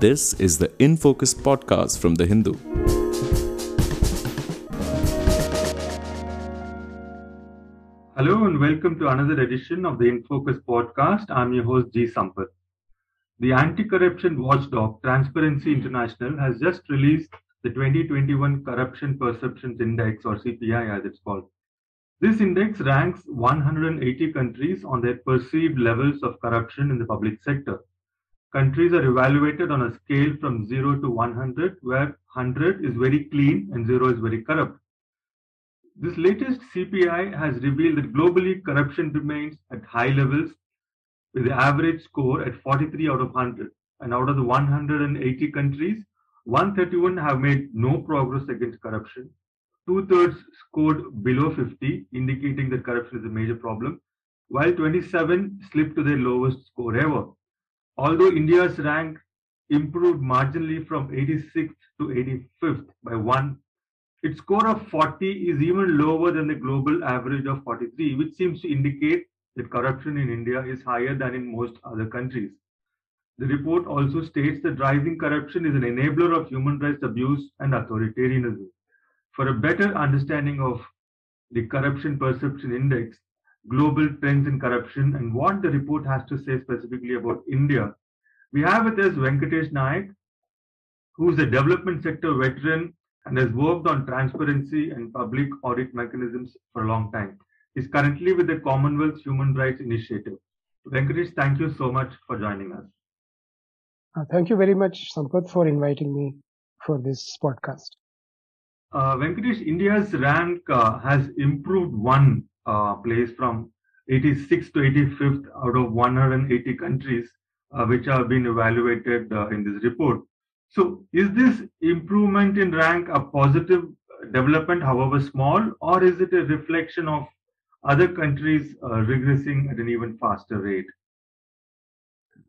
This is the In Focus podcast from The Hindu. Hello and welcome to another edition of the In Focus podcast. I'm your host G. Sampath. The anti-corruption watchdog Transparency International has just released the 2021 Corruption Perceptions Index or CPI as it's called. This index ranks 180 countries on their perceived levels of corruption in the public sector. Countries are evaluated on a scale from 0 to 100, where 100 is very clean and 0 is very corrupt. This latest CPI has revealed that globally corruption remains at high levels with the average score at 43 out of 100. And out of the 180 countries, 131 have made no progress against corruption two-thirds scored below 50, indicating that corruption is a major problem, while 27 slipped to their lowest score ever. Although India's rank improved marginally from 86th to 85th by one, its score of 40 is even lower than the global average of 43, which seems to indicate that corruption in India is higher than in most other countries. The report also states that rising corruption is an enabler of human rights abuse and authoritarianism. For a better understanding of the Corruption Perception Index, global trends in corruption, and what the report has to say specifically about India, we have with us Venkatesh Nayak, who is a development sector veteran and has worked on transparency and public audit mechanisms for a long time. He's currently with the Commonwealth Human Rights Initiative. Venkatesh, thank you so much for joining us. Uh, thank you very much, Sampath, for inviting me for this podcast. Uh, Venkatesh, India's rank uh, has improved one uh, place from 86th to 85th out of 180 countries uh, which have been evaluated uh, in this report. So, is this improvement in rank a positive development, however small, or is it a reflection of other countries uh, regressing at an even faster rate?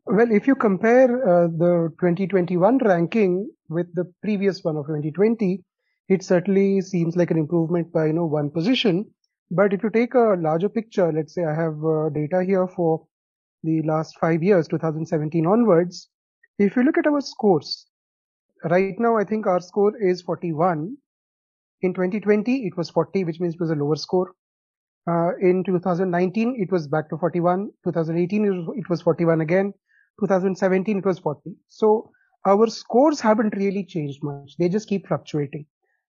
Well, if you compare the 2021 ranking with the previous one of 2020, it certainly seems like an improvement by you know one position. But if you take a larger picture, let's say I have uh, data here for the last five years, 2017 onwards. If you look at our scores, right now I think our score is 41. In 2020 it was 40, which means it was a lower score. Uh, in 2019 it was back to 41. 2018 it was 41 again. 2017 it was 40. So our scores haven't really changed much. They just keep fluctuating.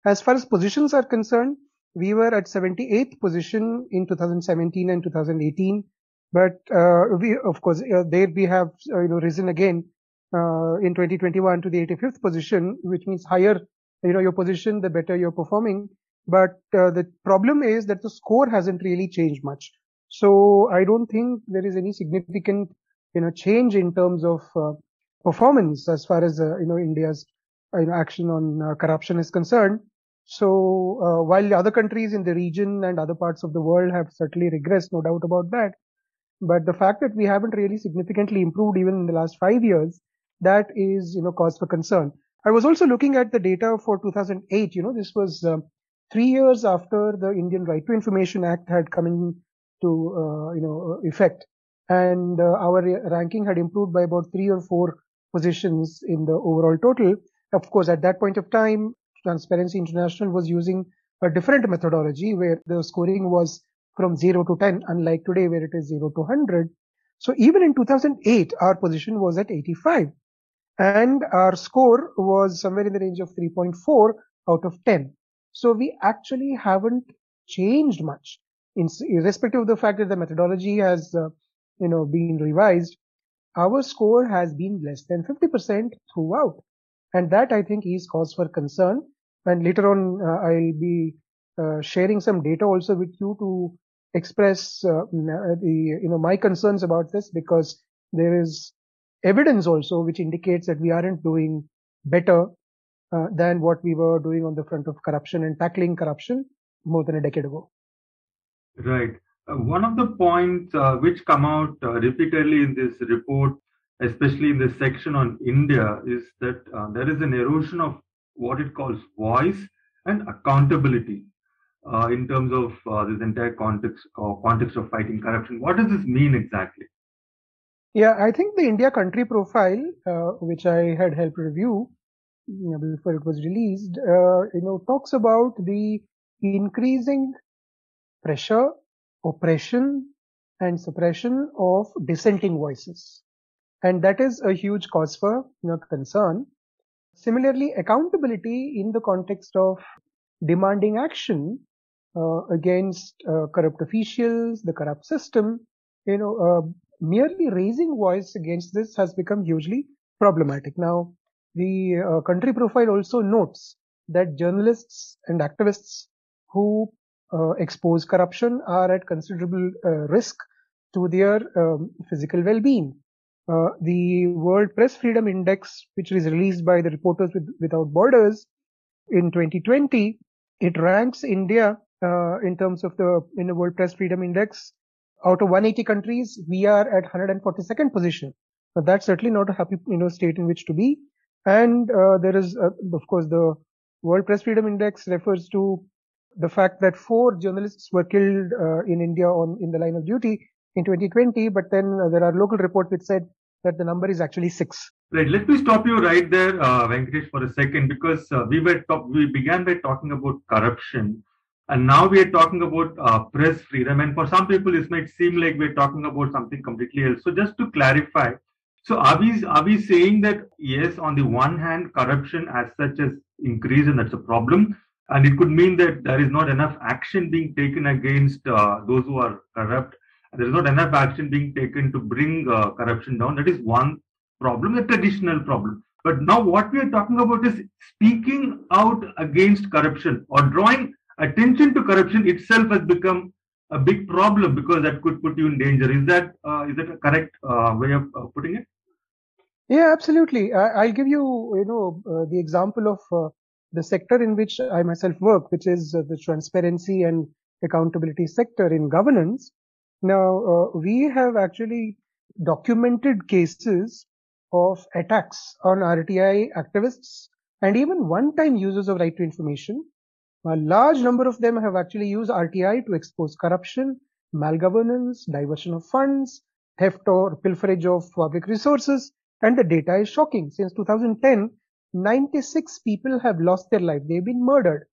As far as positions are concerned, we were at 78th position in 2017 and 2018. But uh, we, of course, uh, there we have uh, you know risen again uh, in 2021 to the 85th position, which means higher you know your position, the better you're performing. But uh, the problem is that the score hasn't really changed much. So I don't think there is any significant you know change in terms of performance as far as you know India's you know, action on corruption is concerned. So uh, while other countries in the region and other parts of the world have certainly regressed, no doubt about that. But the fact that we haven't really significantly improved even in the last five years, that is, you know, cause for concern. I was also looking at the data for 2008. You know, this was uh, three years after the Indian Right to Information Act had come into, uh, you know, effect, and uh, our ranking had improved by about three or four positions in the overall total. Of course, at that point of time, Transparency International was using a different methodology where the scoring was from 0 to 10, unlike today where it is 0 to 100. So even in 2008, our position was at 85 and our score was somewhere in the range of 3.4 out of 10. So we actually haven't changed much in, irrespective of the fact that the methodology has, uh, you know, been revised. Our score has been less than 50% throughout. And that I think is cause for concern. And later on, uh, I'll be uh, sharing some data also with you to express uh, the, you know, my concerns about this because there is evidence also which indicates that we aren't doing better uh, than what we were doing on the front of corruption and tackling corruption more than a decade ago. Right. Uh, one of the points uh, which come out repeatedly in this report especially in this section on India, is that there is an erosion of what it calls voice and accountability uh, in terms of uh, this entire context or context of fighting corruption. What does this mean exactly? Yeah, I think the India country profile, uh, which I had helped review you know, before it was released, uh, you know, talks about the increasing pressure, oppression, and suppression of dissenting voices, and that is a huge cause for you know concern. Similarly, accountability in the context of demanding action uh, against uh, corrupt officials, the corrupt system, you know, uh, merely raising voice against this has become hugely problematic. Now, the uh, country profile also notes that journalists and activists who uh, expose corruption are at considerable uh, risk to their um, physical well-being. Uh, the World Press Freedom Index, which is released by the Reporters with, Without Borders in 2020, it ranks India uh, in terms of the in the World Press Freedom Index. Out of 180 countries, we are at 142nd position. But that's certainly not a happy you know state in which to be. And uh, there is, uh, of course, the World Press Freedom Index refers to the fact that four journalists were killed uh, in India on in the line of duty in 2020, but then uh, there are local reports which said that the number is actually six. Right. Let me stop you right there, uh, Venkatesh, for a second, because uh, we were talk- we began by talking about corruption, and now we are talking about uh, press freedom. And for some people, this might seem like we're talking about something completely else. So, just to clarify, so are we are we saying that yes, on the one hand, corruption as such has increased, and that's a problem, and it could mean that there is not enough action being taken against uh, those who are corrupt. There is not enough action being taken to bring uh, corruption down. That is one problem, a traditional problem. But now what we are talking about is speaking out against corruption or drawing attention to corruption itself has become a big problem because that could put you in danger. Is that uh, is that a correct uh, way of uh, putting it? Yeah, absolutely. I, will give you, you know, uh, the example of uh, the sector in which I myself work, which is uh, the transparency and accountability sector in governance. Now, uh, we have actually documented cases of attacks on RTI activists and even one-time users of right to information. A large number of them have actually used RTI to expose corruption, malgovernance, diversion of funds, theft or pilferage of public resources, and the data is shocking. Since 2010, 96 people have lost their life. They've been murdered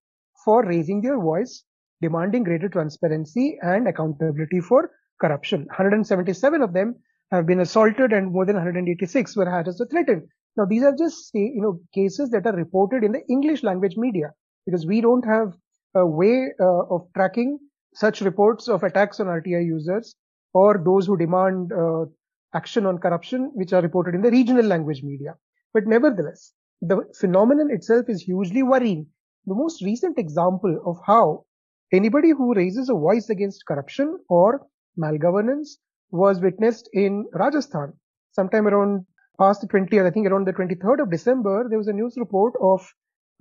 for raising their voice, demanding greater transparency and accountability for corruption. 177 of them have been assaulted and more than 186 were harassed or threatened. Now, these are just, you know, cases that are reported in the English language media because we don't have a way uh, of tracking such reports of attacks on RTI users or those who demand uh, action on corruption, which are reported in the regional language media. But nevertheless, the phenomenon itself is hugely worrying. The most recent example of how anybody who raises a voice against corruption or malgovernance was witnessed in Rajasthan. Sometime around past the 20th, I think around the 23rd of December, there was a news report of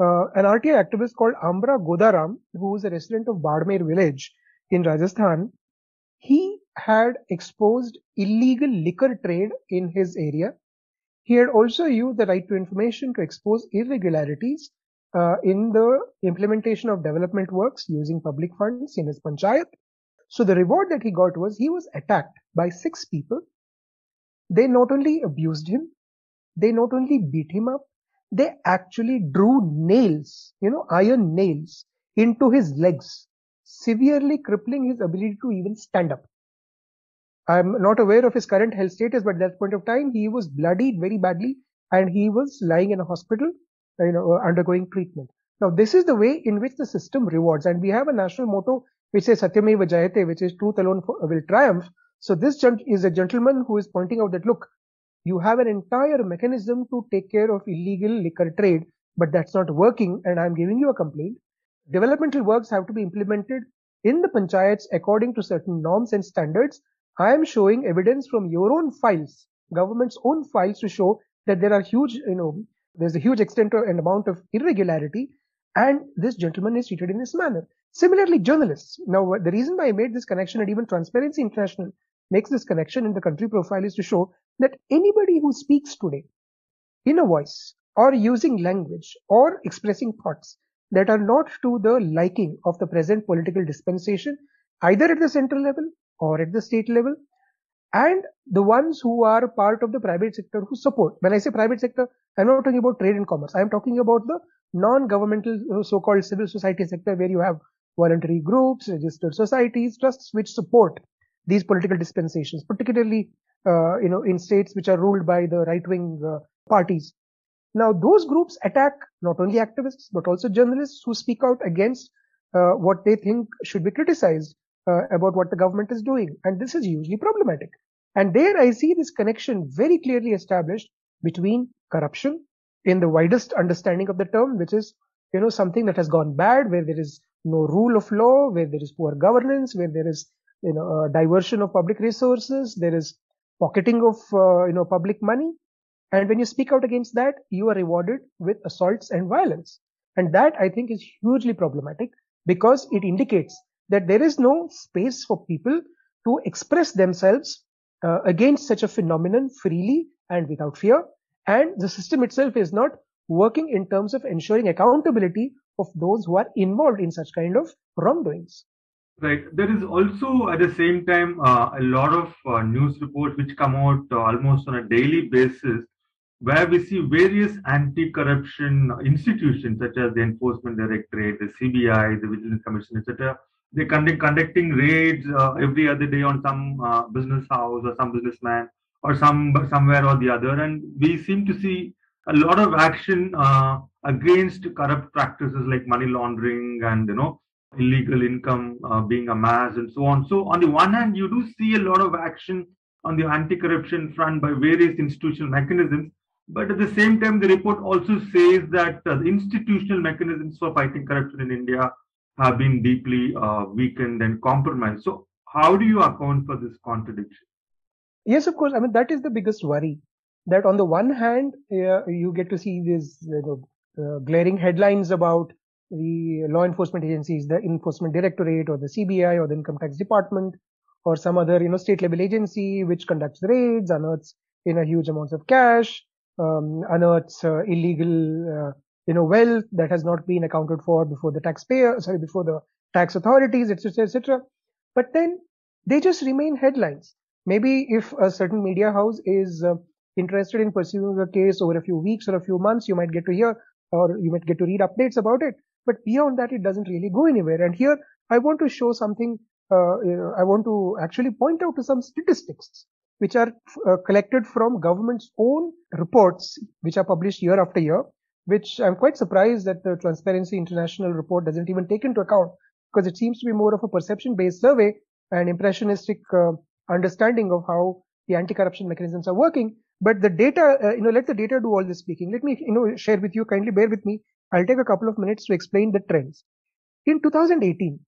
uh, an RTI activist called Ambra Godaram, who is a resident of Badmer village in Rajasthan. He had exposed illegal liquor trade in his area he had also used the right to information to expose irregularities uh, in the implementation of development works using public funds in his panchayat. So the reward that he got was he was attacked by six people. They not only abused him, they not only beat him up, they actually drew nails, you know, iron nails into his legs, severely crippling his ability to even stand up. I'm not aware of his current health status, but at that point of time, he was bloodied very badly and he was lying in a hospital, you know, undergoing treatment. Now, this is the way in which the system rewards. And we have a national motto which says Satyameva Jayate, which is truth alone will triumph. So this is a gentleman who is pointing out that, look, you have an entire mechanism to take care of illegal liquor trade, but that's not working. And I'm giving you a complaint. Developmental works have to be implemented in the panchayats according to certain norms and standards I am showing evidence from your own files, government's own files to show that there are huge, you know, there's a huge extent and amount of irregularity and this gentleman is treated in this manner. Similarly, journalists. Now, the reason why I made this connection and even Transparency International makes this connection in the country profile is to show that anybody who speaks today in a voice or using language or expressing thoughts that are not to the liking of the present political dispensation, either at the central level or at the state level and the ones who are part of the private sector who support. When I say private sector, I'm not talking about trade and commerce. I'm talking about the non-governmental so-called civil society sector where you have voluntary groups, registered societies, trusts which support these political dispensations, particularly uh, you know in states which are ruled by the right-wing uh, parties. Now those groups attack not only activists but also journalists who speak out against uh, what they think should be criticized uh, about what the government is doing. And this is hugely problematic. And there I see this connection very clearly established between corruption in the widest understanding of the term, which is, you know, something that has gone bad, where there is no rule of law, where there is poor governance, where there is, you know, diversion of public resources, there is pocketing of, uh, you know, public money. And when you speak out against that, you are rewarded with assaults and violence. And that I think is hugely problematic because it indicates that there is no space for people to express themselves uh, against such a phenomenon freely and without fear. And the system itself is not working in terms of ensuring accountability of those who are involved in such kind of wrongdoings. Right. There is also at the same time uh, a lot of uh, news reports which come out uh, almost on a daily basis where we see various anti-corruption institutions such as the Enforcement Directorate, the CBI, the Vigilance Commission, etc they conduct conducting raids uh, every other day on some uh, business house or some businessman or some somewhere or the other, and we seem to see a lot of action uh, against corrupt practices like money laundering and you know illegal income uh, being amassed and so on. So on the one hand, you do see a lot of action on the anti-corruption front by various institutional mechanisms. But at the same time, the report also says that uh, the institutional mechanisms for fighting corruption in India have been deeply uh, weakened and compromised. So, how do you account for this contradiction? Yes, of course. I mean, that is the biggest worry. That on the one hand, uh, you get to see these you know, uh, glaring headlines about the law enforcement agencies, the enforcement directorate or the CBI or the income tax department or some other, you know, state level agency which conducts raids, unearths, you know, huge amounts of cash, um, unearths uh, illegal uh, you know, wealth that has not been accounted for before the taxpayer, sorry, before the tax authorities, etc., etc. But then they just remain headlines. Maybe if a certain media house is uh, interested in pursuing a case over a few weeks or a few months, you might get to hear or you might get to read updates about it. But beyond that, it doesn't really go anywhere. And here, I want to show something. Uh, I want to actually point out to some statistics which are uh, collected from government's own reports, which are published year after year which I'm quite surprised that the Transparency International report doesn't even take into account because it seems to be more of a perception based survey and impressionistic uh, understanding of how the anti-corruption mechanisms are working. But the data, uh, you know, let the data do all the speaking. Let me, you know, share with you, kindly bear with me. I'll take a couple of minutes to explain the trends. In 2018,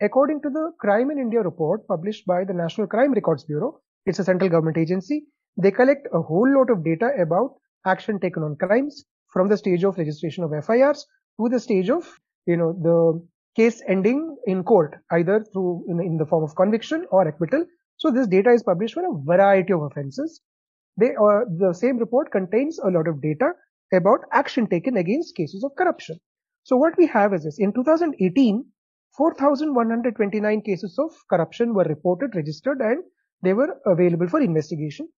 according to the Crime in India report published by the National Crime Records Bureau, it's a central government agency. They collect a whole lot of data about action taken on crimes, from the stage of registration of FIRs to the stage of, you know, the case ending in court, either through in, in the form of conviction or acquittal. So this data is published for a variety of offenses. They, uh, the same report contains a lot of data about action taken against cases of corruption. So what we have is this. In 2018, 4,129 cases of corruption were reported, registered, and they were available for investigation.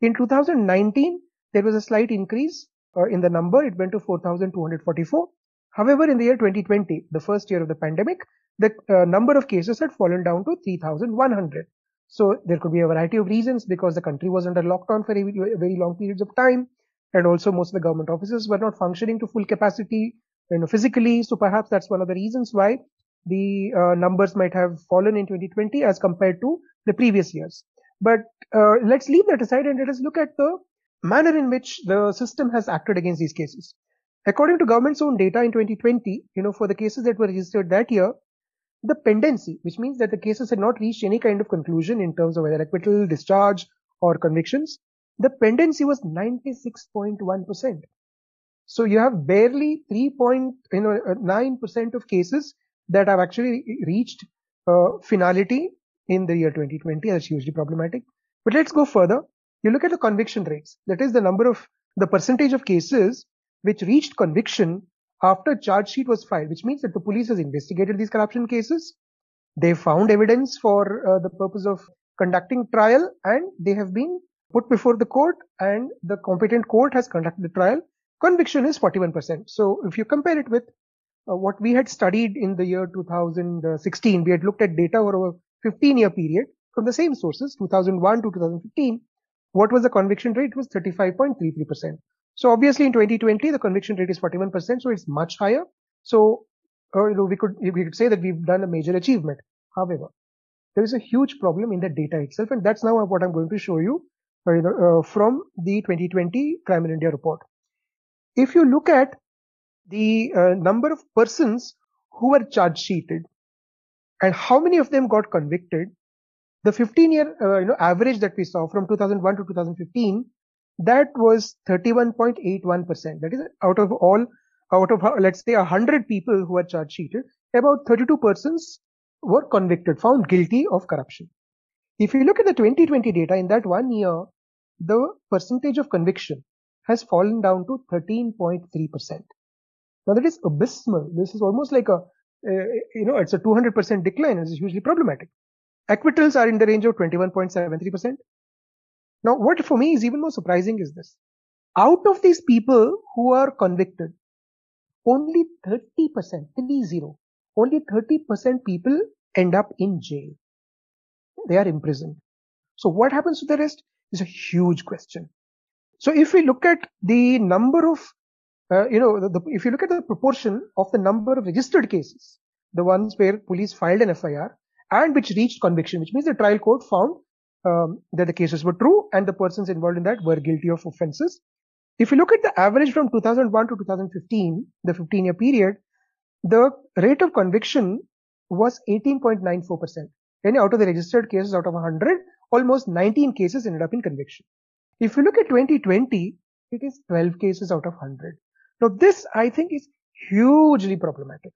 In 2019, there was a slight increase uh, in the number, it went to 4,244. However, in the year 2020, the first year of the pandemic, the uh, number of cases had fallen down to 3,100. So there could be a variety of reasons because the country was under lockdown for a very long periods of time. And also most of the government offices were not functioning to full capacity, you know, physically. So perhaps that's one of the reasons why the uh, numbers might have fallen in 2020 as compared to the previous years. But uh, let's leave that aside and let us look at the manner in which the system has acted against these cases. According to government's own data in 2020, you know, for the cases that were registered that year, the pendency, which means that the cases had not reached any kind of conclusion in terms of whether acquittal, discharge, or convictions, the pendency was 96.1%. So you have barely 3.9% you know, of cases that have actually reached uh, finality in the year 2020. That's hugely problematic. But let's go further you look at the conviction rates, that is the number of the percentage of cases which reached conviction after charge sheet was filed, which means that the police has investigated these corruption cases. They found evidence for uh, the purpose of conducting trial and they have been put before the court and the competent court has conducted the trial. Conviction is 41%. So if you compare it with uh, what we had studied in the year 2016, we had looked at data over a 15 year period from the same sources, 2001 to 2015. What was the conviction rate? It was 35.33%. So obviously in 2020, the conviction rate is 41%, so it's much higher. So, uh, you know, we could, we could say that we've done a major achievement. However, there is a huge problem in the data itself, and that's now what I'm going to show you, uh, you know, uh, from the 2020 Crime in India report. If you look at the uh, number of persons who were charge sheeted and how many of them got convicted, the 15 year uh, you know average that we saw from 2001 to 2015 that was 31.81 percent. That is out of all out of let's say 100 people who were charge sheeted about 32 persons were convicted found guilty of corruption. If you look at the 2020 data in that one year the percentage of conviction has fallen down to 13.3 percent. Now that is abysmal. This is almost like a uh, you know it's a 200 percent decline and it's hugely problematic. Acquittals are in the range of 21.73%. Now, what for me is even more surprising is this. Out of these people who are convicted, only 30%, 30, only 30% people end up in jail. They are imprisoned. So what happens to the rest is a huge question. So if we look at the number of, uh, you know, the, the, if you look at the proportion of the number of registered cases, the ones where police filed an FIR and which reached conviction, which means the trial court found um, that the cases were true and the persons involved in that were guilty of offenses. If you look at the average from 2001 to 2015, the 15 year period, the rate of conviction was 18.94%. And out of the registered cases out of 100, almost 19 cases ended up in conviction. If you look at 2020, it is 12 cases out of 100. Now this, I think, is hugely problematic.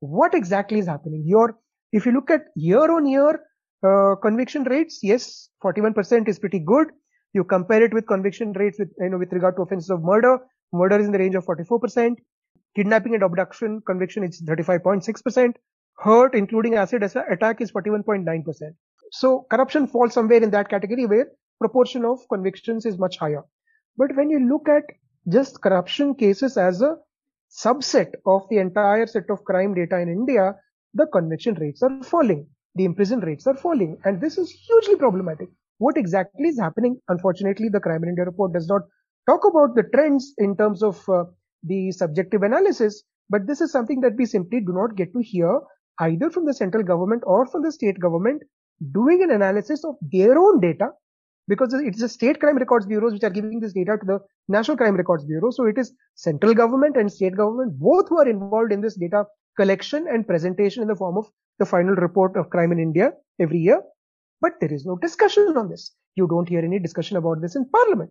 What exactly is happening? Your if you look at year on year uh, conviction rates, yes, 41% is pretty good. You compare it with conviction rates with, you know, with regard to offenses of murder. Murder is in the range of 44%. Kidnapping and abduction conviction is 35.6%. Hurt, including acid attack, is 41.9%. So corruption falls somewhere in that category where proportion of convictions is much higher. But when you look at just corruption cases as a subset of the entire set of crime data in India, the conviction rates are falling, the imprison rates are falling, and this is hugely problematic. What exactly is happening? Unfortunately, the Crime in India report does not talk about the trends in terms of uh, the subjective analysis, but this is something that we simply do not get to hear either from the central government or from the state government doing an analysis of their own data because it's the state crime records bureaus which are giving this data to the national crime records bureau so it is central government and state government both who are involved in this data collection and presentation in the form of the final report of crime in India every year. But there is no discussion on this. You don't hear any discussion about this in parliament.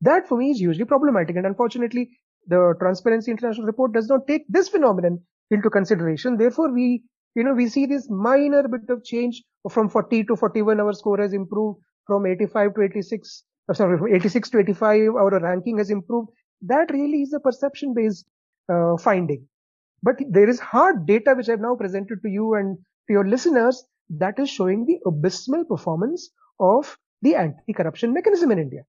That for me is hugely problematic. And unfortunately, the Transparency International report does not take this phenomenon into consideration. Therefore, we, you know, we see this minor bit of change from 40 to 41. Our score has improved from 85 to 86. Uh, sorry, from 86 to 85. Our ranking has improved. That really is a perception based uh, finding. But there is hard data which I've now presented to you and to your listeners that is showing the abysmal performance of the anti-corruption mechanism in India.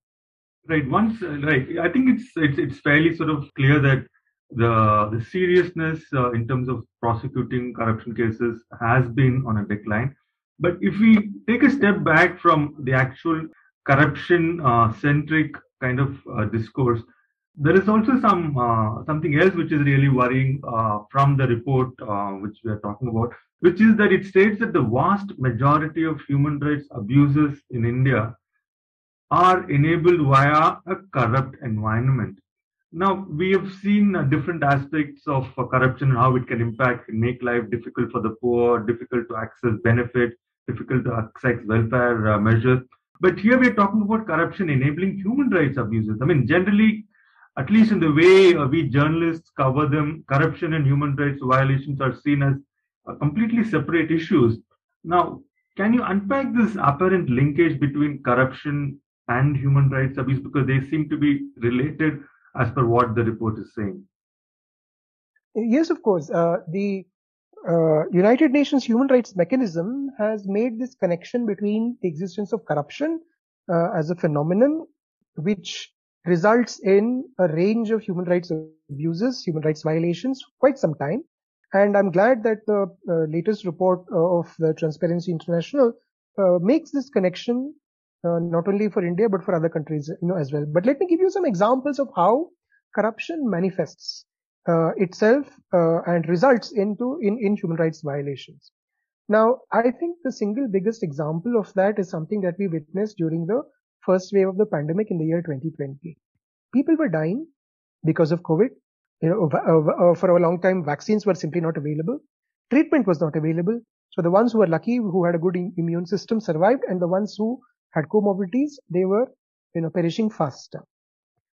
Right. Once, uh, right. I think it's it's it's fairly sort of clear that the the seriousness uh, in terms of prosecuting corruption cases has been on a decline. But if we take a step back from the actual corruption uh, centric kind of uh, discourse, there is also some uh, something else which is really worrying uh, from the report uh, which we are talking about, which is that it states that the vast majority of human rights abuses in India are enabled via a corrupt environment. Now we have seen uh, different aspects of uh, corruption and how it can impact, make life difficult for the poor, difficult to access benefit, difficult to access welfare uh, measures. But here we are talking about corruption enabling human rights abuses. I mean, generally at least in the way uh, we journalists cover them, corruption and human rights violations are seen as uh, completely separate issues. Now, can you unpack this apparent linkage between corruption and human rights abuse because they seem to be related as per what the report is saying? Yes, of course. Uh, the uh, United Nations Human Rights Mechanism has made this connection between the existence of corruption uh, as a phenomenon which results in a range of human rights abuses, human rights violations for quite some time. And I'm glad that the uh, latest report uh, of the Transparency International uh, makes this connection uh, not only for India but for other countries, you know, as well. But let me give you some examples of how corruption manifests uh, itself and results into in, in human rights violations. Now, I think the single biggest example of that is something that we witnessed during the first wave of the pandemic in the year 2020. People were dying because of COVID. You know, uh, uh, for a long time, vaccines were simply not available. Treatment was not available. So the ones who were lucky, who had a good immune system survived and the ones who had comorbidities, they were, you know, perishing faster.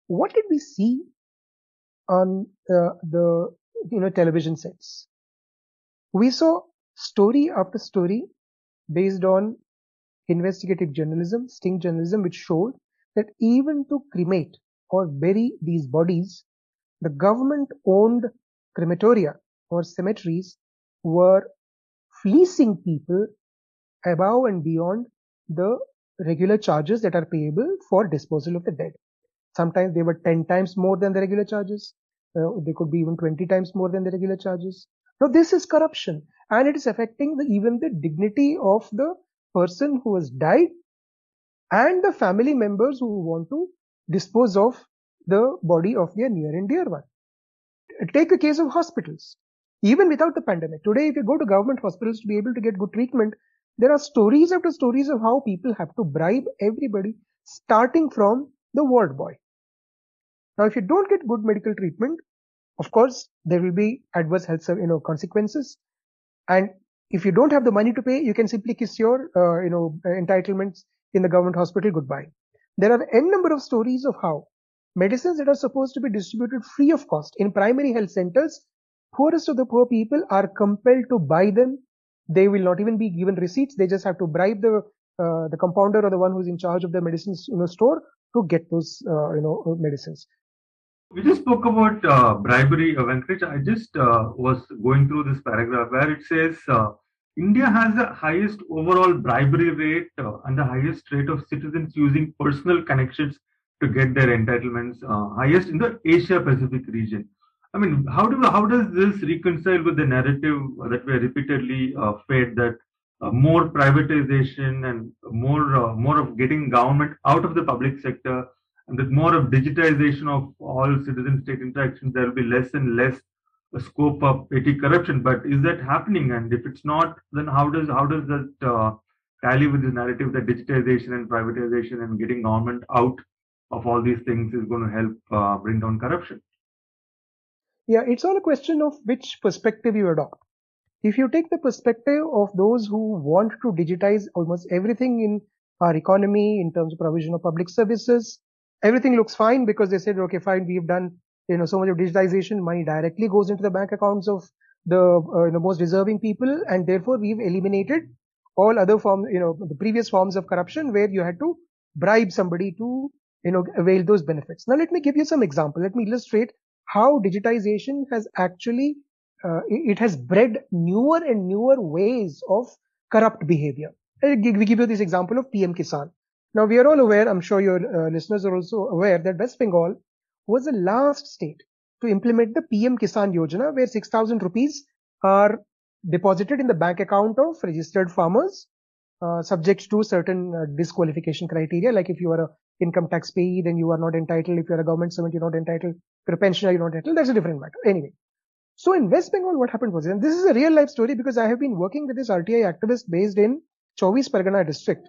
What did we see on uh, the, you know, television sets? We saw story after story based on investigative journalism, sting journalism, which showed that even to cremate or bury these bodies, the government owned crematoria or cemeteries were fleecing people above and beyond the regular charges that are payable for disposal of the dead. Sometimes they were 10 times more than the regular charges. Uh, they could be even 20 times more than the regular charges. Now this is corruption and it is affecting the, even the dignity of the person who has died and the family members who want to dispose of the body of their near and dear one. Take the case of hospitals. Even without the pandemic, today if you go to government hospitals to be able to get good treatment, there are stories after stories of how people have to bribe everybody, starting from the ward boy. Now, if you don't get good medical treatment, of course, there will be adverse health you know, consequences. And if you don't have the money to pay, you can simply kiss your, uh, you know, entitlements in the government hospital goodbye. There are n number of stories of how medicines that are supposed to be distributed free of cost in primary health centers, poorest of the poor people are compelled to buy them they will not even be given receipts. They just have to bribe the uh, the compounder or the one who's in charge of the medicines you know store to get those uh, you know medicines. We just spoke about uh, bribery, uh, Venkatesh. I just uh, was going through this paragraph where it says uh, India has the highest overall bribery rate uh, and the highest rate of citizens using personal connections to get their entitlements, highest in the Asia Pacific region. I mean, how do how does this reconcile with the narrative that we are repeatedly uh, fed that uh, more privatization and more uh, more of getting government out of the public sector and with more of digitization of all citizen state interactions, there will be less and less scope of petty corruption. But is that happening? And if it's not, then how does how does that uh, tally with the narrative that digitization and privatization and getting government out of all these things is going to help uh, bring down corruption? Yeah, it's all a question of which perspective you adopt. If you take the perspective of those who want to digitize almost everything in our economy in terms of provision of public services, everything looks fine because they said, okay, fine, we've done, you know, so much of digitization, money directly goes into the bank accounts of the, uh, you know, most deserving people, and therefore we've eliminated all other forms, you know, the previous forms of corruption where you had to bribe somebody to, you know, avail those benefits. Now let me give you some example. Let me illustrate how digitization has actually uh, it has bred newer and newer ways of corrupt behavior. We give you this example of PM Kisan. Now we are all aware, I'm sure your uh, listeners are also aware that West Bengal was the last state to implement the PM Kisan Yojana where 6,000 rupees are deposited in the bank account of registered farmers uh, subject to certain uh, disqualification criteria like if you are a income tax payee, then you are not entitled. If you're a government servant, you're not entitled. If you're a pensioner, you're not entitled. That's a different matter. Anyway. So in West Bengal, what happened was, and this is a real life story because I have been working with this RTI activist based in Chowbis Pargana district,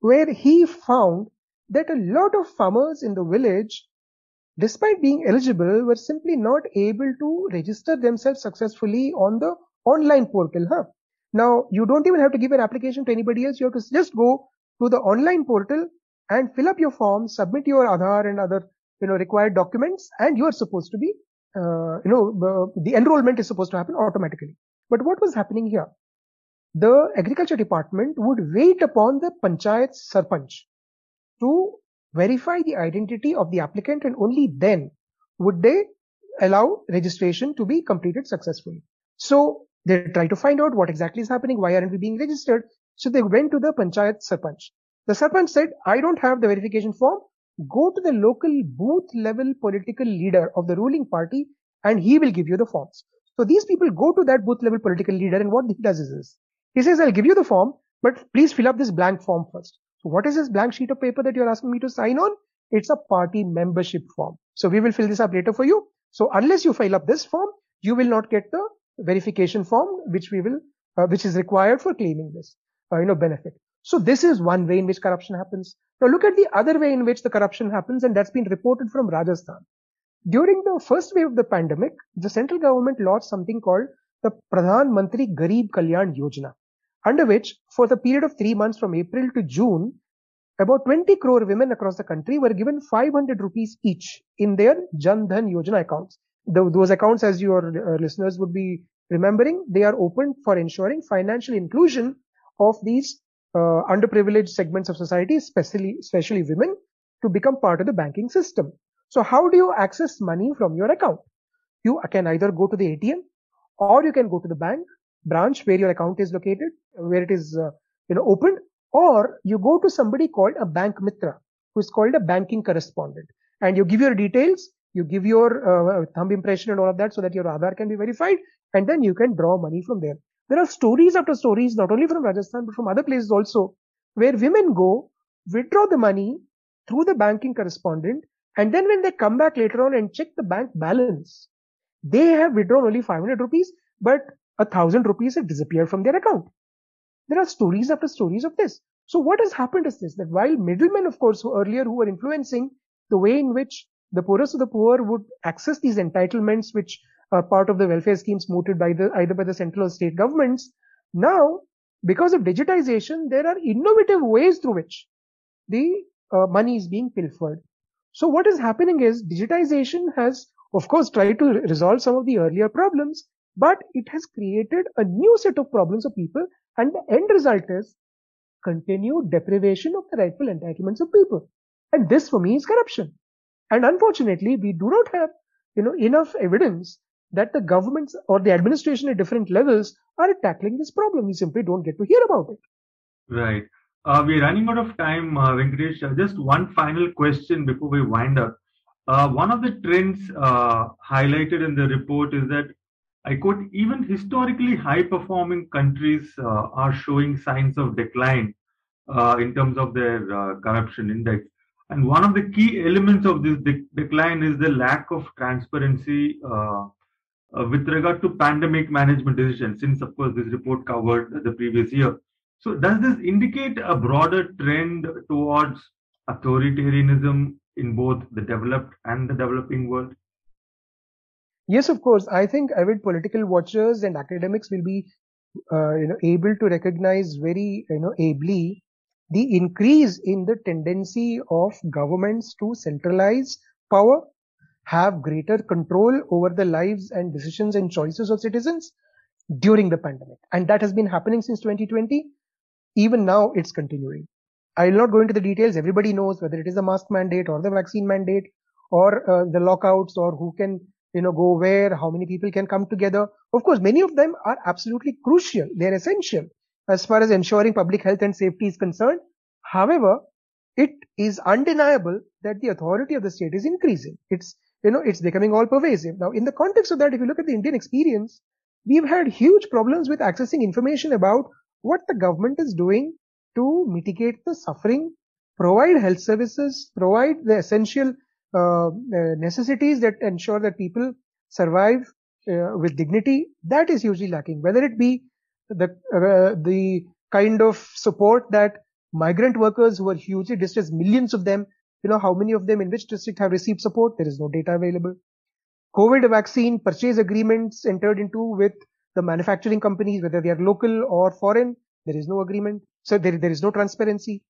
where he found that a lot of farmers in the village, despite being eligible, were simply not able to register themselves successfully on the online portal. Huh? Now, you don't even have to give an application to anybody else. You have to just go to the online portal and fill up your form, submit your Aadhaar and other, you know, required documents, and you are supposed to be, uh, you know, the enrollment is supposed to happen automatically. But what was happening here? The agriculture department would wait upon the panchayat sarpanch to verify the identity of the applicant and only then would they allow registration to be completed successfully. So They try to find out what exactly is happening. Why aren't we being registered? So they went to the panchayat sarpanch. The sarpanch said, I don't have the verification form. Go to the local booth level political leader of the ruling party and he will give you the forms. So these people go to that booth level political leader and what he does is this. He says, I'll give you the form, but please fill up this blank form first. So what is this blank sheet of paper that you're asking me to sign on? It's a party membership form. So we will fill this up later for you. So unless you fill up this form, you will not get the verification form, which we will, uh, which is required for claiming this, uh, you know, benefit. So this is one way in which corruption happens. Now look at the other way in which the corruption happens, and that's been reported from Rajasthan. During the first wave of the pandemic, the central government launched something called the Pradhan Mantri Garib Kalyan Yojana, under which for the period of three months from April to June, about 20 crore women across the country were given 500 rupees each in their Jan Dhan Yojana accounts. The, those accounts, as your uh, listeners would be remembering, they are open for ensuring financial inclusion of these uh, underprivileged segments of society, especially, especially women, to become part of the banking system. So how do you access money from your account? You can either go to the ATM or you can go to the bank branch where your account is located, where it is, uh, you know, opened or you go to somebody called a bank mitra, who is called a banking correspondent, and you give your details, you give your uh, thumb impression and all of that, so that your Aadhaar can be verified, and then you can draw money from there. There are stories after stories, not only from Rajasthan but from other places also, where women go withdraw the money through the banking correspondent, and then when they come back later on and check the bank balance, they have withdrawn only 500 rupees, but a thousand rupees have disappeared from their account. There are stories after stories of this. So what has happened is this, that while middlemen, of course, who earlier who were influencing the way in which the poorest of the poor would access these entitlements, which are part of the welfare schemes mooted by the, either by the central or state governments, now, because of digitization, there are innovative ways through which the uh, money is being pilfered. So what is happening is digitization has, of course, tried to resolve some of the earlier problems, but it has created a new set of problems for people and the end result is continued deprivation of the rightful entitlements of people. And this for me is corruption. And unfortunately, we do not have, you know, enough evidence that the governments or the administration at different levels are tackling this problem. We simply don't get to hear about it. Right. Uh, we're running out of time, uh, Venkatesh. Uh, just one final question before we wind up. Uh, one of the trends uh, highlighted in the report is that I quote, even historically high performing countries uh, are showing signs of decline uh, in terms of their uh, corruption index. And one of the key elements of this de- decline is the lack of transparency uh, uh, with regard to pandemic management decisions, since, of course, this report covered the previous year. So, does this indicate a broader trend towards authoritarianism in both the developed and the developing world? Yes, of course. I think avid political watchers and academics will be, uh, you know, able to recognize very, you know, ably the increase in the tendency of governments to centralize power, have greater control over the lives and decisions and choices of citizens during the pandemic. And that has been happening since 2020. Even now, it's continuing. I will not go into the details. Everybody knows whether it is the mask mandate or the vaccine mandate or uh, the lockouts or who can you know, go where, how many people can come together. Of course, many of them are absolutely crucial. They're essential as far as ensuring public health and safety is concerned. However, it is undeniable that the authority of the state is increasing. It's, you know, it's becoming all pervasive. Now, in the context of that, if you look at the Indian experience, we've had huge problems with accessing information about what the government is doing to mitigate the suffering, provide health services, provide the essential uh, uh, necessities that ensure that people survive uh, with dignity, that is usually lacking. Whether it be the the kind of support that migrant workers who are hugely distressed, millions of them, you know, how many of them in which district have received support? There is no data available. COVID vaccine purchase agreements entered into with the manufacturing companies, whether they are local or foreign, there is no agreement. So there, there is no transparency.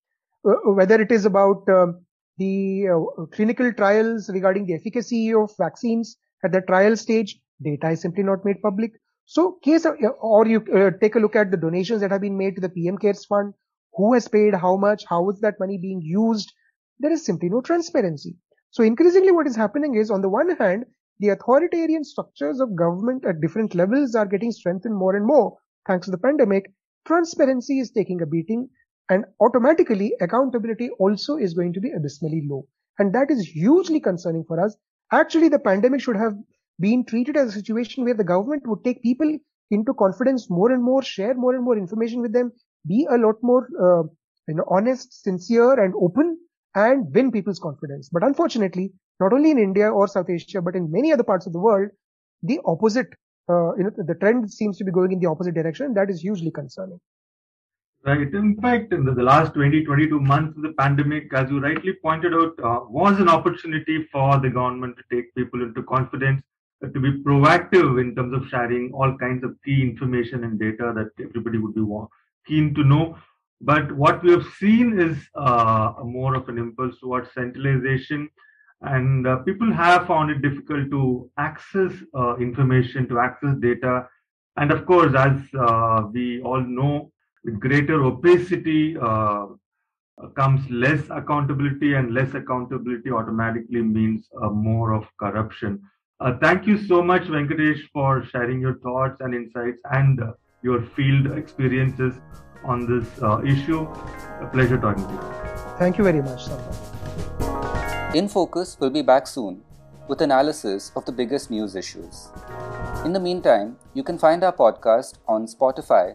Whether it is about um, the uh, clinical trials regarding the efficacy of vaccines at the trial stage, data is simply not made public. So case, uh, or you uh, take a look at the donations that have been made to the PM CARES fund, who has paid how much, how is that money being used? There is simply no transparency. So increasingly what is happening is on the one hand, the authoritarian structures of government at different levels are getting strengthened more and more thanks to the pandemic. Transparency is taking a beating and automatically accountability also is going to be abysmally low. And that is hugely concerning for us. Actually, the pandemic should have been treated as a situation where the government would take people into confidence more and more, share more and more information with them, be a lot more uh, you know, honest, sincere, and open, and win people's confidence. But unfortunately, not only in India or South Asia, but in many other parts of the world, the opposite, uh, you know, the trend seems to be going in the opposite direction. That is hugely concerning. Right. In fact, in the, the, last 20, 22 months of the pandemic, as you rightly pointed out, uh, was an opportunity for the government to take people into confidence, uh, to be proactive in terms of sharing all kinds of key information and data that everybody would be keen to know. But what we have seen is uh, more of an impulse towards centralization, and uh, people have found it difficult to access uh, information, to access data. And of course, as uh, we all know, with greater opacity uh, comes less accountability, and less accountability automatically means uh, more of corruption. thank you so much, Venkatesh, for sharing your thoughts and insights and your field experiences on this uh, issue. A pleasure talking to you. Thank you very much, Sampath. In Focus will be back soon with analysis of the biggest news issues. In the meantime, you can find our podcast on Spotify,